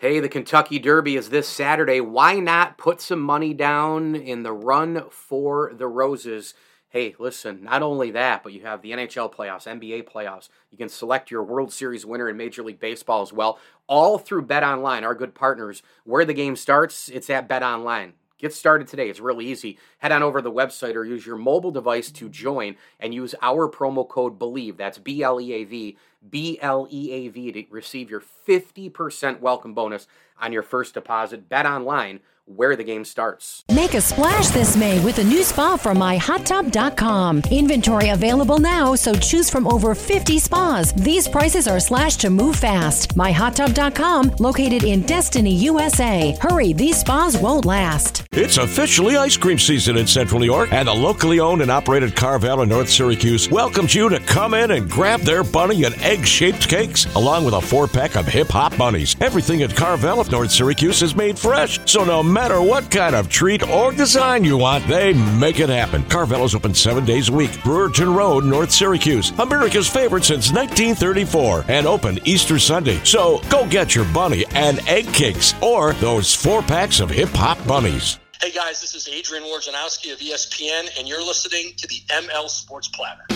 Hey, the Kentucky Derby is this Saturday. Why not put some money down in the run for the Roses? Hey, listen, not only that, but you have the NHL playoffs, NBA playoffs. You can select your World Series winner in Major League Baseball as well, all through Bet Online, our good partners. Where the game starts, it's at Bet Online. Get started today. It's really easy. Head on over to the website or use your mobile device to join and use our promo code BLEAV. That's B L E A V, B L E A V to receive your 50% welcome bonus on your first deposit. Bet online where the game starts. Make a splash this May with a new spa from myhottub.com. Inventory available now, so choose from over 50 spas. These prices are slashed to move fast. Myhottub.com, located in Destiny, USA. Hurry, these spas won't last. It's officially ice cream season in Central New York, and the locally owned and operated Carvel in North Syracuse welcomes you to come in and grab their bunny and egg shaped cakes, along with a four pack of hip hop bunnies. Everything at Carvel of North Syracuse is made fresh, so no matter what kind of treat or design you want, they make it happen. Carvel is open seven days a week. Brewerton Road, North Syracuse. America's favorite since 1934 and open Easter Sunday. So go get your bunny and egg cakes or those four packs of hip hop bunnies. Hey guys, this is Adrian Wojnarowski of ESPN, and you're listening to the ML Sports Platter.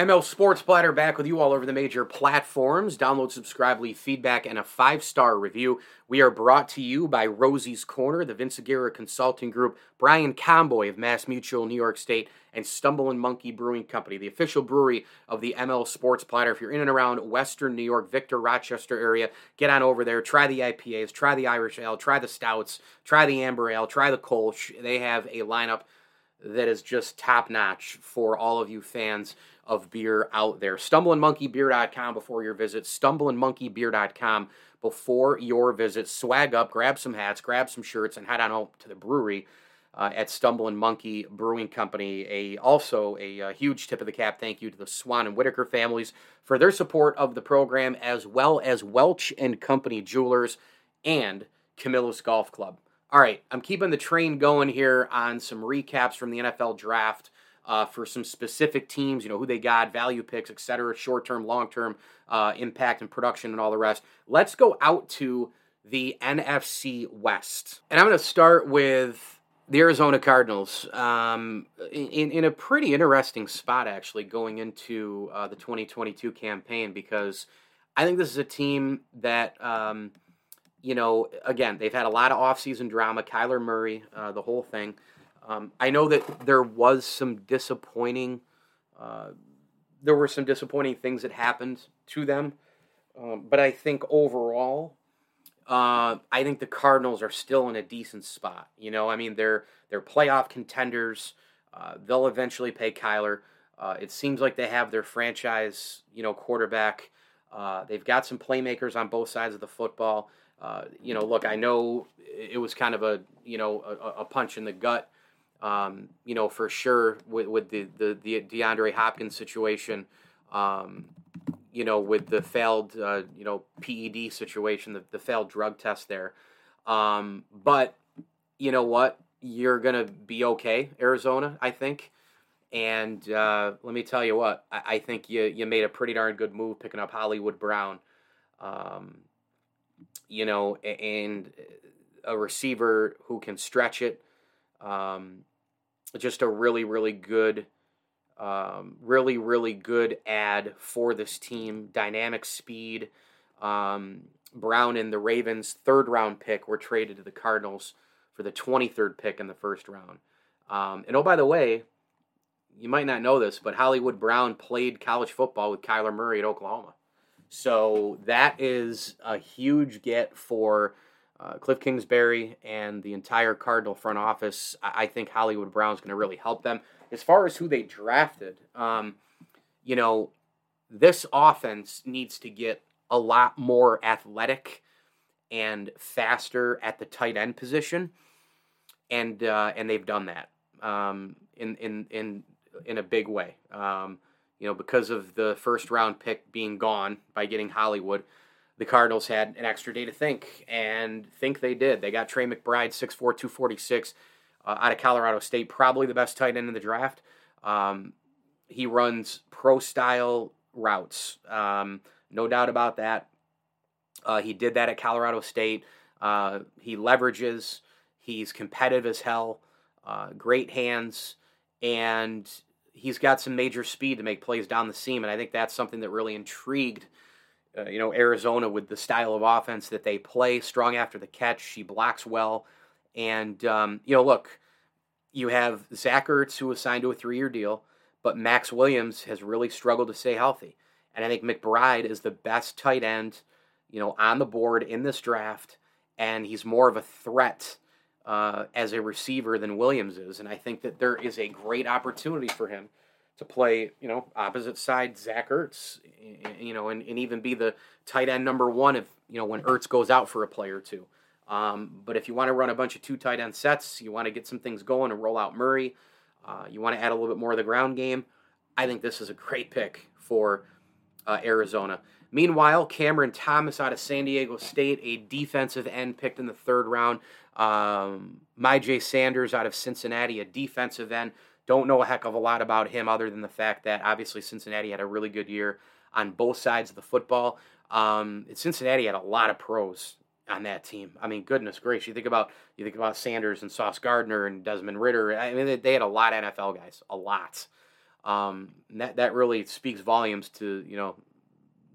ML Sports Platter back with you all over the major platforms. Download, subscribe, leave feedback, and a five star review. We are brought to you by Rosie's Corner, the Vince Aguirre Consulting Group, Brian Comboy of Mass Mutual, New York State, and Stumbling Monkey Brewing Company, the official brewery of the ML Sports Platter. If you're in and around Western New York, Victor, Rochester area, get on over there. Try the IPAs, try the Irish Ale, try the Stouts, try the Amber Ale, try the Kolsch. They have a lineup that is just top notch for all of you fans of beer out there. StumblingMonkeyBeer.com before your visit. StumblingMonkeyBeer.com before your visit. Swag up, grab some hats, grab some shirts, and head on out to the brewery uh, at Stumbling Monkey Brewing Company. A also a, uh huge tip of the cap. Thank you to the Swan and Whitaker families for their support of the program, as well as Welch and Company Jewelers and Camillus Golf Club. All right, I'm keeping the train going here on some recaps from the NFL draft uh, for some specific teams, you know, who they got, value picks, et cetera, short term, long term uh, impact and production and all the rest. Let's go out to the NFC West. And I'm going to start with the Arizona Cardinals um, in, in a pretty interesting spot, actually, going into uh, the 2022 campaign because I think this is a team that. Um, you know, again, they've had a lot of offseason drama. Kyler Murray, uh, the whole thing. Um, I know that there was some disappointing, uh, there were some disappointing things that happened to them, um, but I think overall, uh, I think the Cardinals are still in a decent spot. You know, I mean, they're they're playoff contenders. Uh, they'll eventually pay Kyler. Uh, it seems like they have their franchise, you know, quarterback. Uh, they've got some playmakers on both sides of the football. Uh, you know, look, I know it was kind of a you know a, a punch in the gut um, you know, for sure with, with the, the, the DeAndre Hopkins situation, um, you know, with the failed, uh, you know, PED situation, the, the failed drug test there. Um, but you know what? You're going to be okay, Arizona, I think. And uh, let me tell you what, I, I, think you, you made a pretty darn good move picking up Hollywood Brown. Um, you know, and a receiver who can stretch it. Um, just a really, really good, um, really, really good ad for this team. Dynamic speed. Um, Brown and the Ravens' third round pick were traded to the Cardinals for the 23rd pick in the first round. Um, and oh, by the way, you might not know this, but Hollywood Brown played college football with Kyler Murray at Oklahoma. So that is a huge get for uh, Cliff Kingsbury and the entire Cardinal front office. I, I think Hollywood Brown's going to really help them. As far as who they drafted, um, you know, this offense needs to get a lot more athletic and faster at the tight end position, and uh, and they've done that um, in in in in a big way. Um, you know, because of the first round pick being gone by getting Hollywood, the Cardinals had an extra day to think, and think they did. They got Trey McBride, 6'4", 246, uh, out of Colorado State, probably the best tight end in the draft. Um, he runs pro style routes, um, no doubt about that. Uh, he did that at Colorado State. Uh, he leverages. He's competitive as hell. Uh, great hands, and he's got some major speed to make plays down the seam. And I think that's something that really intrigued, uh, you know, Arizona with the style of offense that they play. Strong after the catch. She blocks well, and um, you know, look, you have Zach Ertz who was signed to a three-year deal, but Maxx Williams has really struggled to stay healthy. And I think McBride is the best tight end you know, on the board in this draft, and he's more of a threat uh, as a receiver than Williams is. And I think that there is a great opportunity for him to play, you know, opposite side Zach Ertz, you know, and, and even be the tight end number one if, you know, when Ertz goes out for a play or two. Um, but if you want to run a bunch of two tight end sets, you want to get some things going and roll out Murray, uh, you want to add a little bit more of the ground game, I think this is a great pick for uh, Arizona. Meanwhile, Cameron Thomas out of San Diego State, a defensive end picked in the third round. Um, Myjai Sanders out of Cincinnati, a defensive end. Don't know a heck of a lot about him other than the fact that obviously Cincinnati had a really good year on both sides of the football. Um, Cincinnati had a lot of pros on that team. I mean, goodness gracious, you think about you think about Sanders and Sauce Gardner and Desmond Ridder. I mean, they had a lot of NFL guys, a lot. Um, that that really speaks volumes to you know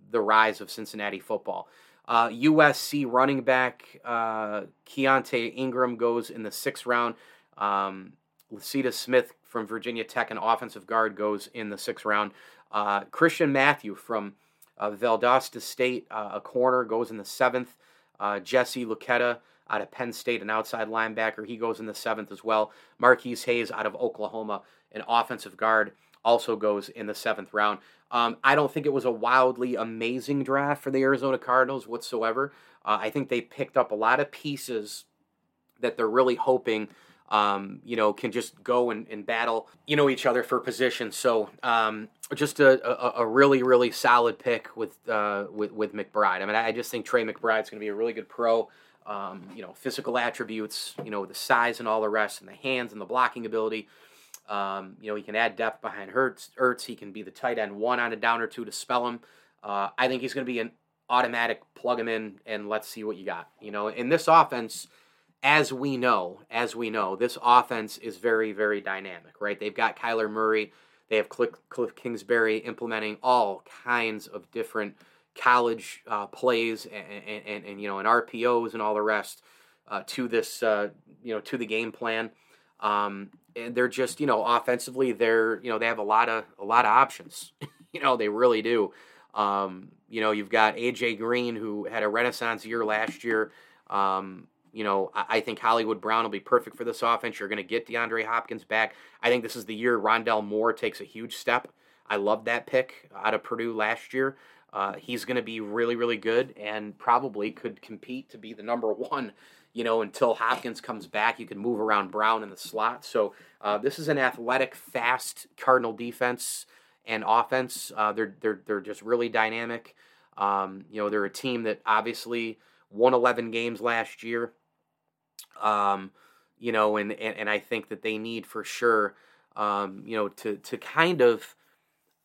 the rise of Cincinnati football. Uh, USC running back uh, Keaontay Ingram goes in the sixth round. Um, Lecitus Smith from Virginia Tech, an offensive guard, goes in the sixth round. Uh, Christian Matthew from uh, Valdosta State, uh, a corner, goes in the seventh. Uh, Jesse Luketa out of Penn State, an outside linebacker, he goes in the seventh as well. Marquis Hayes out of Oklahoma, an offensive guard, also goes in the seventh round. Um, I don't think it was a wildly amazing draft for the Arizona Cardinals whatsoever. Uh, I think they picked up a lot of pieces that they're really hoping, um, you know, can just go and, and, battle, you know, each other for position. So um, just a, a, a, really, really solid pick with, uh, with, with McBride. I mean, I just think Trey McBride's going to be a really good pro. Um, you know, physical attributes, you know, the size and all the rest, and the hands and the blocking ability. Um, you know, he can add depth behind Hurts. Ertz. He can be the tight end one on a down or two to spell him. Uh, I think he's going to be an automatic plug him in and let's see what you got. You know, in this offense, as we know, as we know, this offense is very, very dynamic, right? They've got Kyler Murray. They have Cliff, Cliff Kingsbury implementing all kinds of different college uh, plays and, and, and, and, you know and RPOs and all the rest uh, to this uh, you know to the game plan. Um, and they're just you know offensively they're you know they have a lot of a lot of options. you know they really do. Um, you know you've got AJ Green who had a renaissance year last year. Um, you know I, think Hollywood Brown will be perfect for this offense. You're going to get DeAndre Hopkins back. I think this is the year Rondale Moore takes a huge step. I love that pick out of Purdue last year. Uh, he's going to be really, really good and probably could compete to be the number one you know, until Hopkins comes back, you can move around Brown in the slot. So uh, this is an athletic, fast Cardinal defense and offense. Uh, they're they're they're just really dynamic. Um, you know, they're a team that obviously won 11 games last year. Um, you know, and, and and I think that they need for sure, um, you know, to to kind of,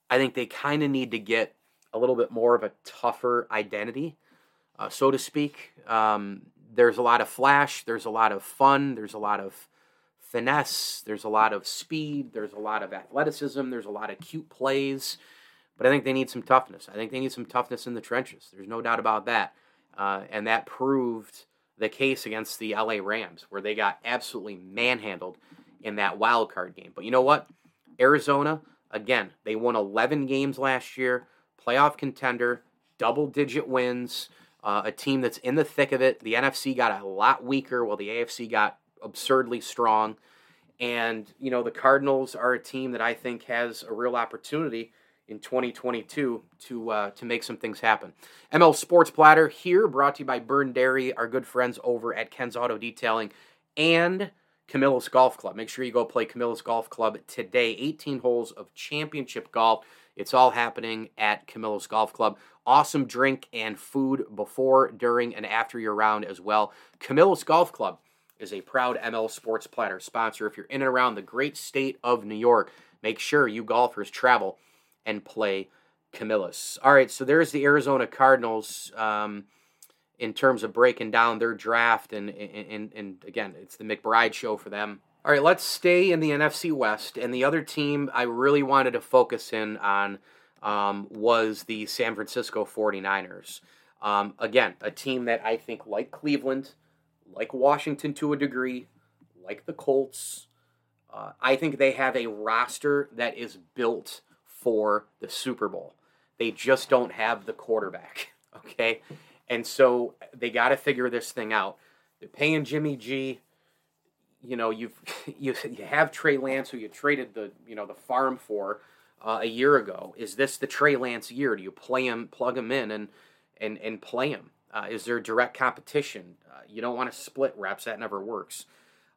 I think they kind of need to get a little bit more of a tougher identity, uh, so to speak. Um, there's a lot of flash, there's a lot of fun, there's a lot of finesse, there's a lot of speed, there's a lot of athleticism, there's a lot of cute plays. But I think they need some toughness. I think they need some toughness in the trenches. There's no doubt about that. Uh, and that proved the case against the LA Rams, where they got absolutely manhandled in that wild card game. But you know what? Arizona, again, they won 11 games last year, playoff contender, double digit wins, uh, a team that's in the thick of it. The NFC got a lot weaker while the AFC got absurdly strong. And, you know, the Cardinals are a team that I think has a real opportunity in 2022 to uh, to make some things happen. ML Sports Platter here, brought to you by Byrne Dairy, our good friends over at Ken's Auto Detailing, and Camillus Golf Club. Make sure you go play Camillus Golf Club today. 18 holes of championship golf. It's all happening at Camillus Golf Club. Awesome drink and food before, during, and after your round as well. Camillus Golf Club is a proud ML Sports Platter sponsor. If you're in and around the great state of New York, make sure you golfers travel and play Camillus. All right, so there's the Arizona Cardinals um, in terms of breaking down their draft, and, and, and again, it's the McBride show for them. All right, let's stay in the NFC West, and the other team I really wanted to focus in on um, was the San Francisco 49ers. Um, again, a team that I think, like Cleveland, like Washington to a degree, like the Colts, uh, I think they have a roster that is built for the Super Bowl. They just don't have the quarterback, okay? And so they got to figure this thing out. They're paying Jimmy G. You know, you've you, you have Trey Lance, who you traded the you know the farm for uh, a year ago. Is this the Trey Lance year? Do you play him, plug him in, and and and play him? Uh, is there direct competition? Uh, you don't want to split reps. That never works.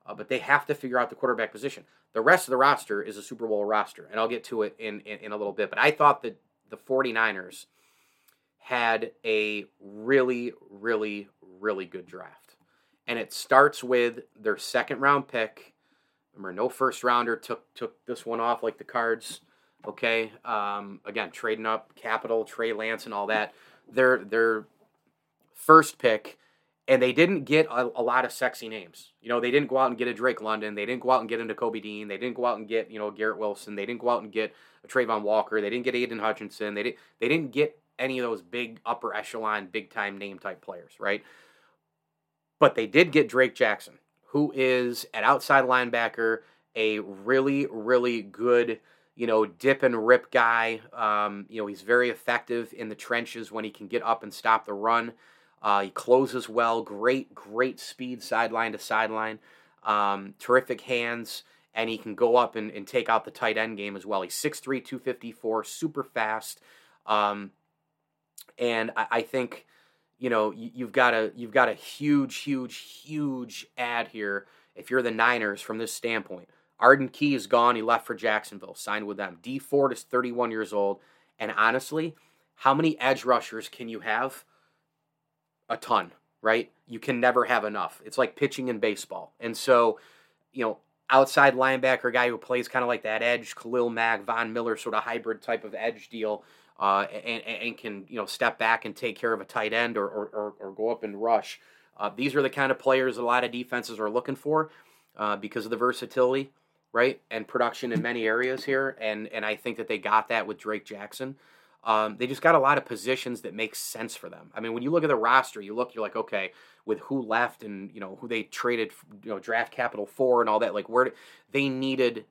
Uh, but they have to figure out the quarterback position. The rest of the roster is a Super Bowl roster, and I'll get to it in, in, in a little bit. But I thought that the 49ers had a really, really, really good draft. And it starts with their second round pick. Remember, no first rounder took took this one off like the cards. Okay, um, again, trading up capital, Trey Lance, and all that. Their their first pick and they didn't get a, a, lot of sexy names. You know, they didn't go out and get a Drake London. They didn't go out and get into Kobe Dean. They didn't go out and get you know Garrett Wilson. They didn't go out and get a Travon Walker. They didn't get Aidan Hutchinson. They didn't they didn't get any of those big upper echelon, big time name type players, right? But they did get Drake Jackson, who is an outside linebacker, a really really good you know, dip and rip guy. Um, you know, he's very effective in the trenches when he can get up and stop the run. Uh, he closes well. Great, great speed sideline to sideline. Um, terrific hands. And he can go up and, and take out the tight end game as well. He's 6'3, 254, super fast. Um, and I, I, think, you know, you, you've got a you've got a huge, huge, huge ad here if you're the Niners from this standpoint. Arden Key is gone. He left for Jacksonville, signed with them. Dee Ford is 31 years old. And honestly, how many edge rushers can you have? A ton, right? You can never have enough. It's like pitching in baseball. And so, you know, outside linebacker guy who plays kind of like that edge, Khalil Mack, Von Miller sort of hybrid type of edge deal, uh, and, and can, you know, step back and take care of a tight end or, or, or, go up and rush. Uh, these are the kind of players a lot of defenses are looking for uh, because of the versatility, right? And production in many areas here. And, and I think that they got that with Drake Jackson. Um, they just got a lot of positions that make sense for them. I mean, when you look at the roster, you look, you're like, okay, with who left and you know who they traded, you know, draft capital for and all that. Like, where they needed,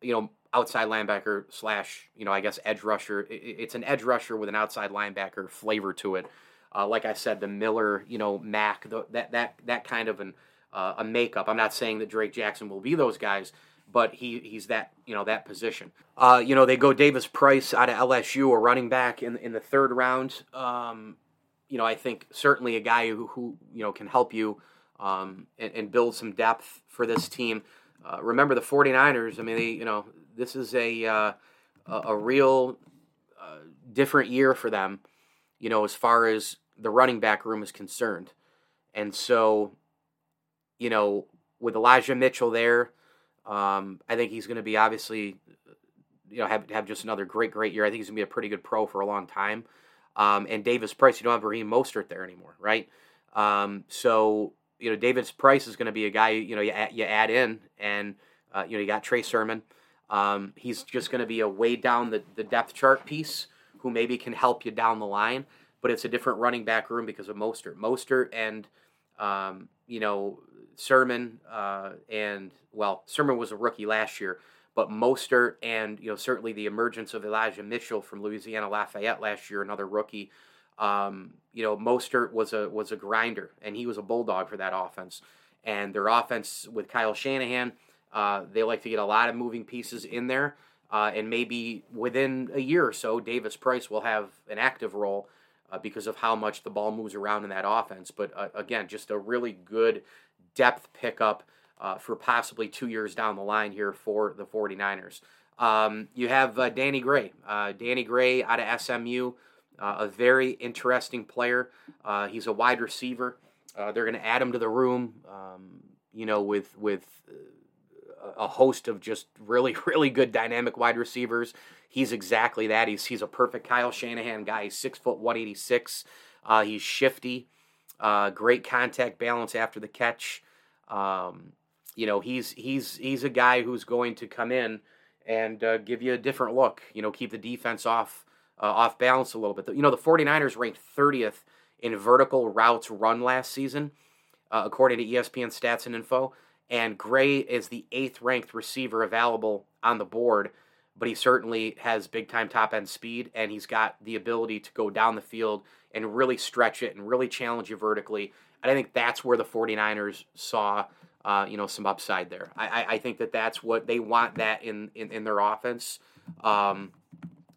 you know, outside linebacker slash, you know, I guess edge rusher. It's an edge rusher with an outside linebacker flavor to it. Uh, like I said, the Miller, you know, Mack, the, that that that kind of an uh, a makeup. I'm not saying that Drake Jackson will be those guys, but he he's that you know that position. Uh, you know they go Davis Price out of LSU, a running back in in the third round. Um, you know I think certainly a guy who, who you know can help you um, and, and, build some depth for this team. Uh, remember the 49ers. I mean they you know this is a uh, a, real uh, different year for them. You know as far as the running back room is concerned, and so you know with Elijah Mitchell there. Um, I think he's going to be obviously, you know, have have just another great, great year. I think he's going to be a pretty good pro for a long time. Um, and Davis Price, you don't have Raheem Mostert there anymore, right? Um, so you know, Davis Price is going to be a guy you know you add, you add in, and uh, you know you got Trey Sermon. Um, he's just going to be a way down the, the depth chart piece who maybe can help you down the line, but it's a different running back room because of Mostert. Mostert and Um, you know, Sermon uh, and well, Sermon was a rookie last year, but Mostert and you know certainly the emergence of Elijah Mitchell from Louisiana Lafayette last year, another rookie. Um, you know, Mostert was a was a grinder, and he was a bulldog for that offense. And their offense with Kyle Shanahan, uh, they like to get a lot of moving pieces in there, uh, and maybe within a year or so, Davis Price will have an active role uh, because of how much the ball moves around in that offense. But uh, again, just a really good depth pickup uh, for possibly two years down the line here for the 49ers. Um, you have uh, Danny Gray. Uh, Danny Gray out of SMU, uh, a very interesting player. Uh, he's a wide receiver. Uh, they're going to add him to the room, um, you know, with with a host of just really, really good dynamic wide receivers. He's exactly that. He's he's a perfect Kyle Shanahan guy. He's six foot one eighty six. He's shifty, great contact balance after the catch. Um, you know, he's he's he's a guy who's going to come in and uh, give you a different look. You know, keep the defense off uh, off balance a little bit. You know, the 49ers ranked 30th in vertical routes run last season, uh, according to ESPN Stats and Info. And Gray is the eighth ranked receiver available on the board, but he certainly has big time top end speed, and he's got the ability to go down the field and really stretch it and really challenge you vertically. And I think that's where the 49ers saw. Uh, you know some upside there. I, I, I, think that that's what they want that in in, in their offense. Um,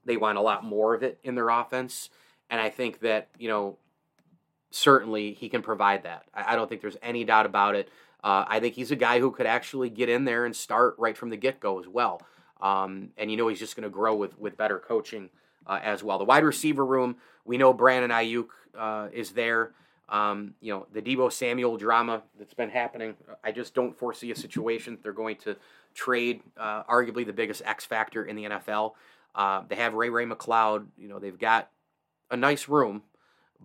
they want a lot more of it in their offense, and I think that you know certainly he can provide that. I, I don't think there's any doubt about it. Uh, I think he's a guy who could actually get in there and start right from the get go as well. Um, and you know he's just going to grow with with better coaching uh, as well. The wide receiver room, we know Brandon Aiyuk uh, is there. Um, you know the Deebo Samuel drama that's been happening. I just don't foresee a situation they're going to trade uh, arguably the biggest X factor in the NFL. Uh, they have Ray Ray McCloud. You know they've got a nice room,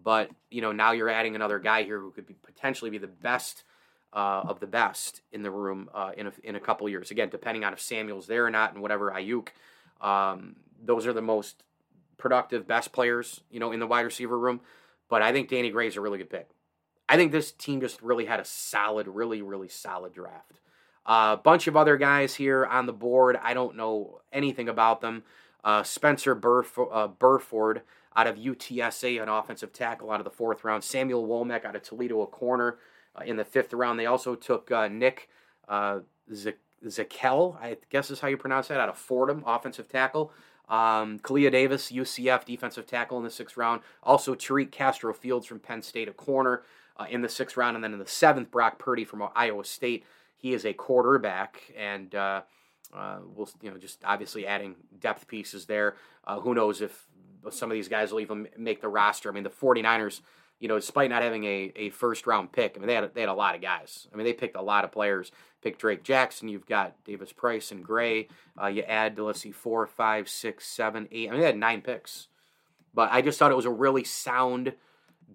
but you know now you're adding another guy here who could be potentially be the best uh, of the best in the room uh, in a, in a couple years. Again, depending on if Samuel's there or not, and whatever Aiyuk, um, those are the most productive, best players, you know, in the wide receiver room. But I think Danny Gray is a really good pick. I think this team just really had a solid, really, really solid draft. A uh, bunch of other guys here on the board. I don't know anything about them. Uh, Spencer Burf- uh, Burford out of UTSA, an offensive tackle out of the fourth round. Samuel Womack out of Toledo, a corner uh, in the fifth round. They also took uh, Nick uh, Zakelj, I guess is how you pronounce that, out of Fordham, offensive tackle. Um, Kalia Davis, UCF, defensive tackle in the sixth round. Also, Tariq Castro Fields from Penn State, a corner uh, in the sixth round. And then in the seventh, Brock Purdy from Iowa State. He is a quarterback, and uh, uh, we'll, you know, just obviously adding depth pieces there. Uh, who knows if some of these guys will even make the roster? I mean, the 49ers you know, despite not having a, a first round pick, I mean, they had, they had a lot of guys. I mean, they picked a lot of players. Pick Drake Jackson, you've got Davis Price and Gray. Uh, you add, let's see, four, five, six, seven, eight. I mean, they had nine picks. But I just thought it was a really sound,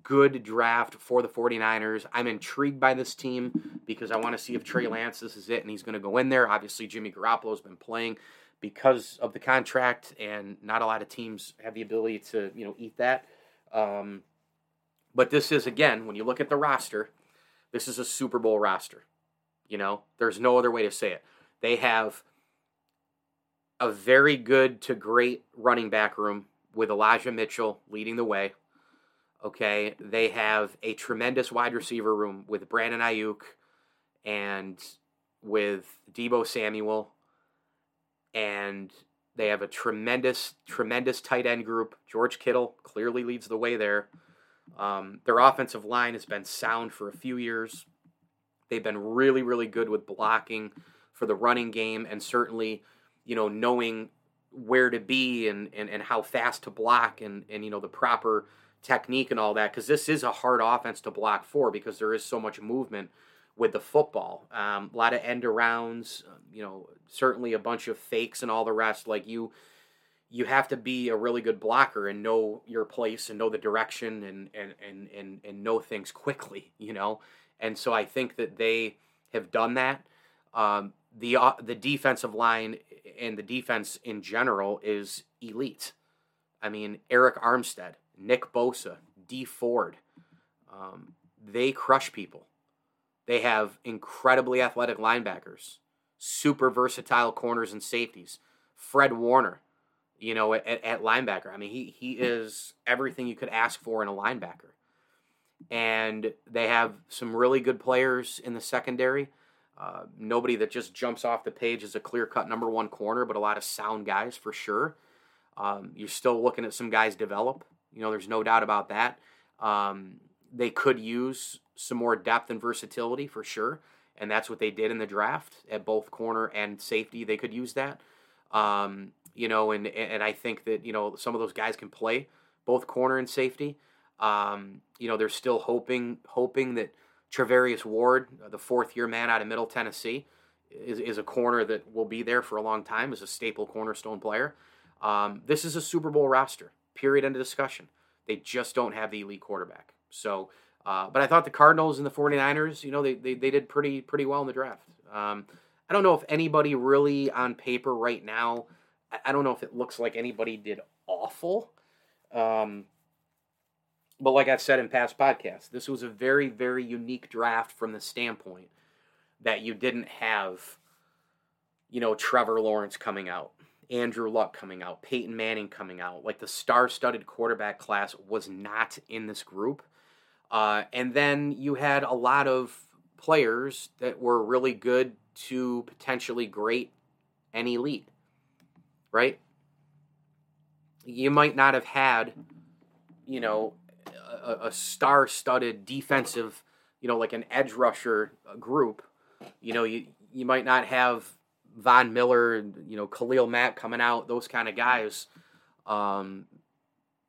good draft for the 49ers. I'm intrigued by this team because I want to see if Trey Lance, this is it, and he's going to go in there. Obviously, Jimmy Garoppolo's been playing because of the contract, and not a lot of teams have the ability to, you know, eat that. Um, but this is, again, when you look at the roster, this is a Super Bowl roster. You know, there's no other way to say it. They have a very good to great running back room with Elijah Mitchell leading the way. Okay. They have a tremendous wide receiver room with Brandon Aiyuk and with Deebo Samuel. And they have a tremendous, tremendous tight end group. George Kittle clearly leads the way there. Um, their offensive line has been sound for a few years. They've been really, really good with blocking for the running game and certainly, you know, knowing where to be and, and, and how fast to block and, and, you know, the proper technique and all that. Because this is a hard offense to block for because there is so much movement with the football. Um, a lot of end arounds, you know, certainly a bunch of fakes and all the rest. Like you, you have to be a really good blocker and know your place and know the direction and and and and, and know things quickly you know and so i think that they have done that um, the uh, the defensive line and the defense in general is elite i mean Arik armstead nick bosa Dee Ford um, they crush people They have incredibly athletic linebackers, super versatile corners and safeties. Fred Warner, you know, at, at linebacker. I mean, he he is everything you could ask for in a linebacker. And they have some really good players in the secondary. Uh, nobody that just jumps off the page as a clear cut number one corner, but a lot of sound guys for sure. Um, you're still looking at some guys develop. You know, there's no doubt about that. Um, they could use some more depth and versatility for sure, and that's what they did in the draft at both corner and safety. They could use that. Um, you know, and and I think that you know some of those guys can play both corner and safety. Um, you know, they're still hoping hoping that Charvarius Ward, the fourth year man out of Middle Tennessee, is, is a corner that will be there for a long time as a staple cornerstone player. Um, this is a Super Bowl roster. Period. End of discussion. They just don't have the elite quarterback. So, uh, but I thought the Cardinals and the 49ers, you know, they, they, they did pretty pretty well in the draft. Um, I don't know if anybody really on paper right now. I don't know if it looks like anybody did awful. Um, but like I've said in past podcasts, this was a very, very unique draft from the standpoint that you didn't have, you know, Trevor Lawrence coming out, Andrew Luck coming out, Peyton Manning coming out. Like the star studded quarterback class was not in this group. Uh, and then you had a lot of players that were really good to potentially great and elite, right? You might not have had, you know, a, a star-studded defensive, you know, like an edge rusher uh, group, you know, you you might not have Von Miller, you know, Khalil Mack coming out, those kind of guys, um,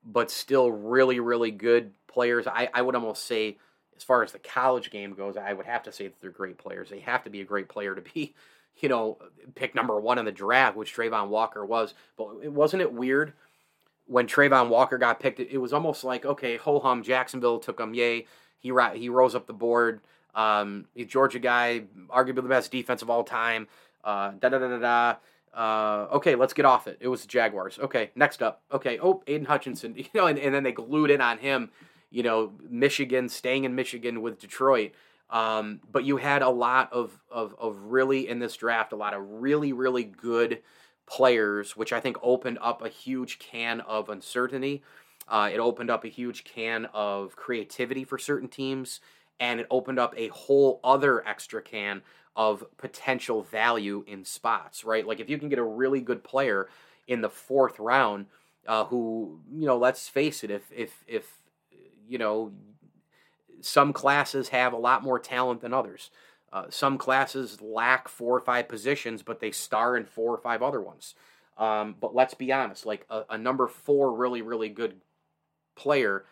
but still really, really good players. I, I would almost say, as far as the college game goes, I would have to say that they're great players. They have to be a great player to be, you know, pick number one in the draft, which Travon Walker was. But wasn't it weird when Travon Walker got picked, it, was almost like, okay, ho hum, Jacksonville took him, yay. He he rose up the board. Um, he's Georgia guy, arguably the best defense of all time. Uh, da da da da da. Uh, okay, let's get off it. It was the Jaguars. Okay, next up. Okay, oh, Aidan Hutchinson. You know, and, and then they glued in on him. You know, Michigan, staying in Michigan with Detroit. Um, but you had a lot of, of of really in this draft, a lot of really really good players, which I think opened up a huge can of uncertainty. Uh, it opened up a huge can of creativity for certain teams, and it opened up a whole other extra can of potential value in spots, right? Like if you can get a really good player in the fourth round, uh, who you know, let's face it, if if if you know, some classes have a lot more talent than others. Uh, some classes lack four or five positions, but they star in four or five other ones. Um, but let's be honest, like a, a, number four really, really good player,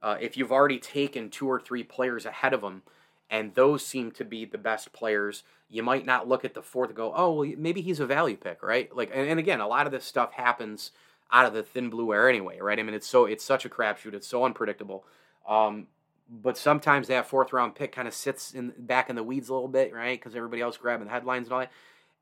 uh, if you've already taken two or three players ahead of them, and those seem to be the best players, you might not look at the fourth and go, oh, well, maybe he's a value pick, right? Like, and, and again, a lot of this stuff happens out of the thin blue air anyway, right? I mean, it's so it's such a crapshoot, it's so unpredictable. Um, but sometimes that fourth round pick kind of sits in back in the weeds a little bit, right? Because everybody else grabbing the headlines and all that.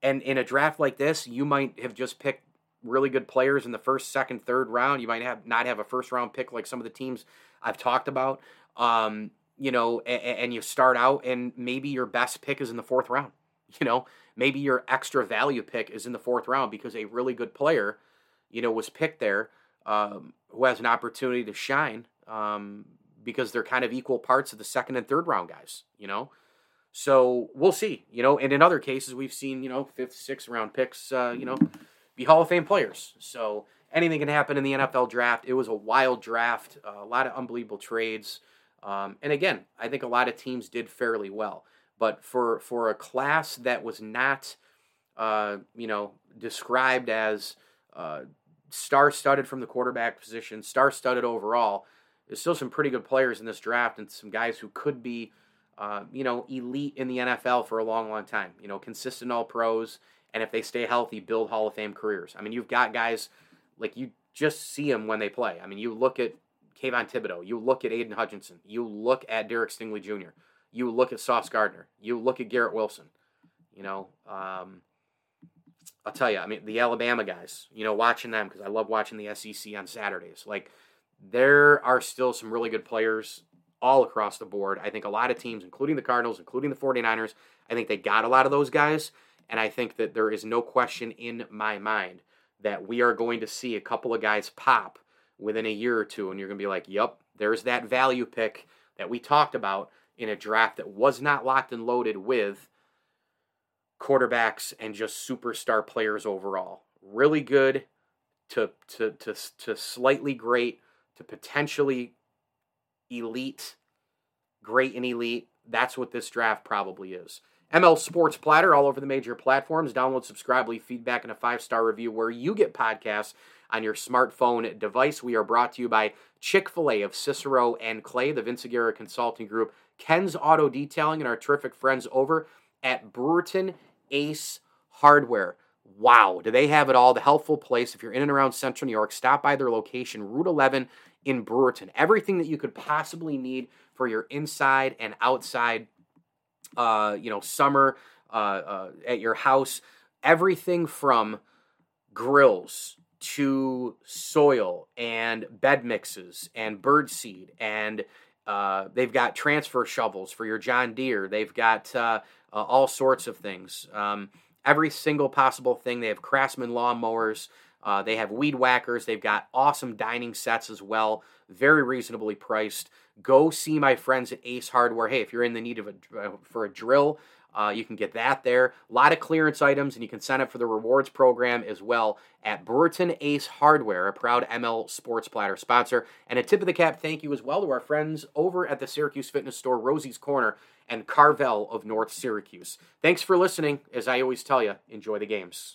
And in a draft like this, you might have just picked really good players in the first, second, third round. You might have not have a first round pick like some of the teams I've talked about. Um, you know, and, and you start out and maybe your best pick is in the fourth round. You know, maybe your extra value pick is in the fourth round because a really good player, you know, was picked there um, who has an opportunity to shine. Um, because they're kind of equal parts of the second and third round guys, you know? So we'll see, you know, and in other cases, we've seen, you know, fifth, sixth round picks, uh, you know, be Hall of Fame players. So anything can happen in the NFL draft. It was a wild draft, uh, a lot of unbelievable trades. Um, and again, I think a lot of teams did fairly well. But for, for a class that was not, uh, you know, described as uh, star studded from the quarterback position, star studded overall, there's still some pretty good players in this draft and some guys who could be, uh, you know, elite in the NFL for a long, long time. You know, consistent all pros, and if they stay healthy, build Hall of Fame careers. I mean, you've got guys like you just see them when they play. I mean, you look at Kayvon Thibodeaux, you look at Aidan Hutchinson, you look at Derek Stingley Jr., you look at Sauce Gardner, you look at Garrett Wilson. You know, um, I'll tell you, I mean, the Alabama guys, you know, watching them because I love watching the SEC on Saturdays. Like, there are still some really good players all across the board. I think a lot of teams, including the Cardinals, including the 49ers, I think they got a lot of those guys. And I think that there is no question in my mind that we are going to see a couple of guys pop within a year or two. And you're going to be like, yep, there's that value pick that we talked about in a draft that was not locked and loaded with quarterbacks and just superstar players overall. Really good to to to to slightly great to potentially elite, great and elite. That's what this draft probably is. ML Sports Platter all over the major platforms. Download, subscribe, leave feedback, and a five star review where you get podcasts on your smartphone device. We are brought to you by Chick fil A of Cicero and Clay, the Vince Aguirre Consulting Group, Ken's Auto Detailing, and our terrific friends over at Brewerton Ace Hardware. Wow, do they have it all? The helpful place. If you're in and around Central New York, stop by their location, Route 11 in Brewerton. Everything that you could possibly need for your inside and outside, uh, you know, summer uh, uh, at your house. Everything from grills to soil and bed mixes and bird seed and uh, they've got transfer shovels for your John Deere. They've got uh, uh, all sorts of things. Um, every single possible thing. They have Craftsman lawnmowers. Uh, they have weed whackers. They've got awesome dining sets as well, very reasonably priced. Go see my friends at Ace Hardware. Hey, if you're in the need of a uh, for a drill, uh, you can get that there. A lot of clearance items, and you can sign up for the rewards program as well at Brewerton Ace Hardware, a proud ML Sports Platter sponsor. And a tip of the cap thank you as well to our friends over at the Syracuse Fitness Store, Rosie's Corner, and Carvel of North Syracuse. Thanks for listening. As I always tell you, enjoy the games.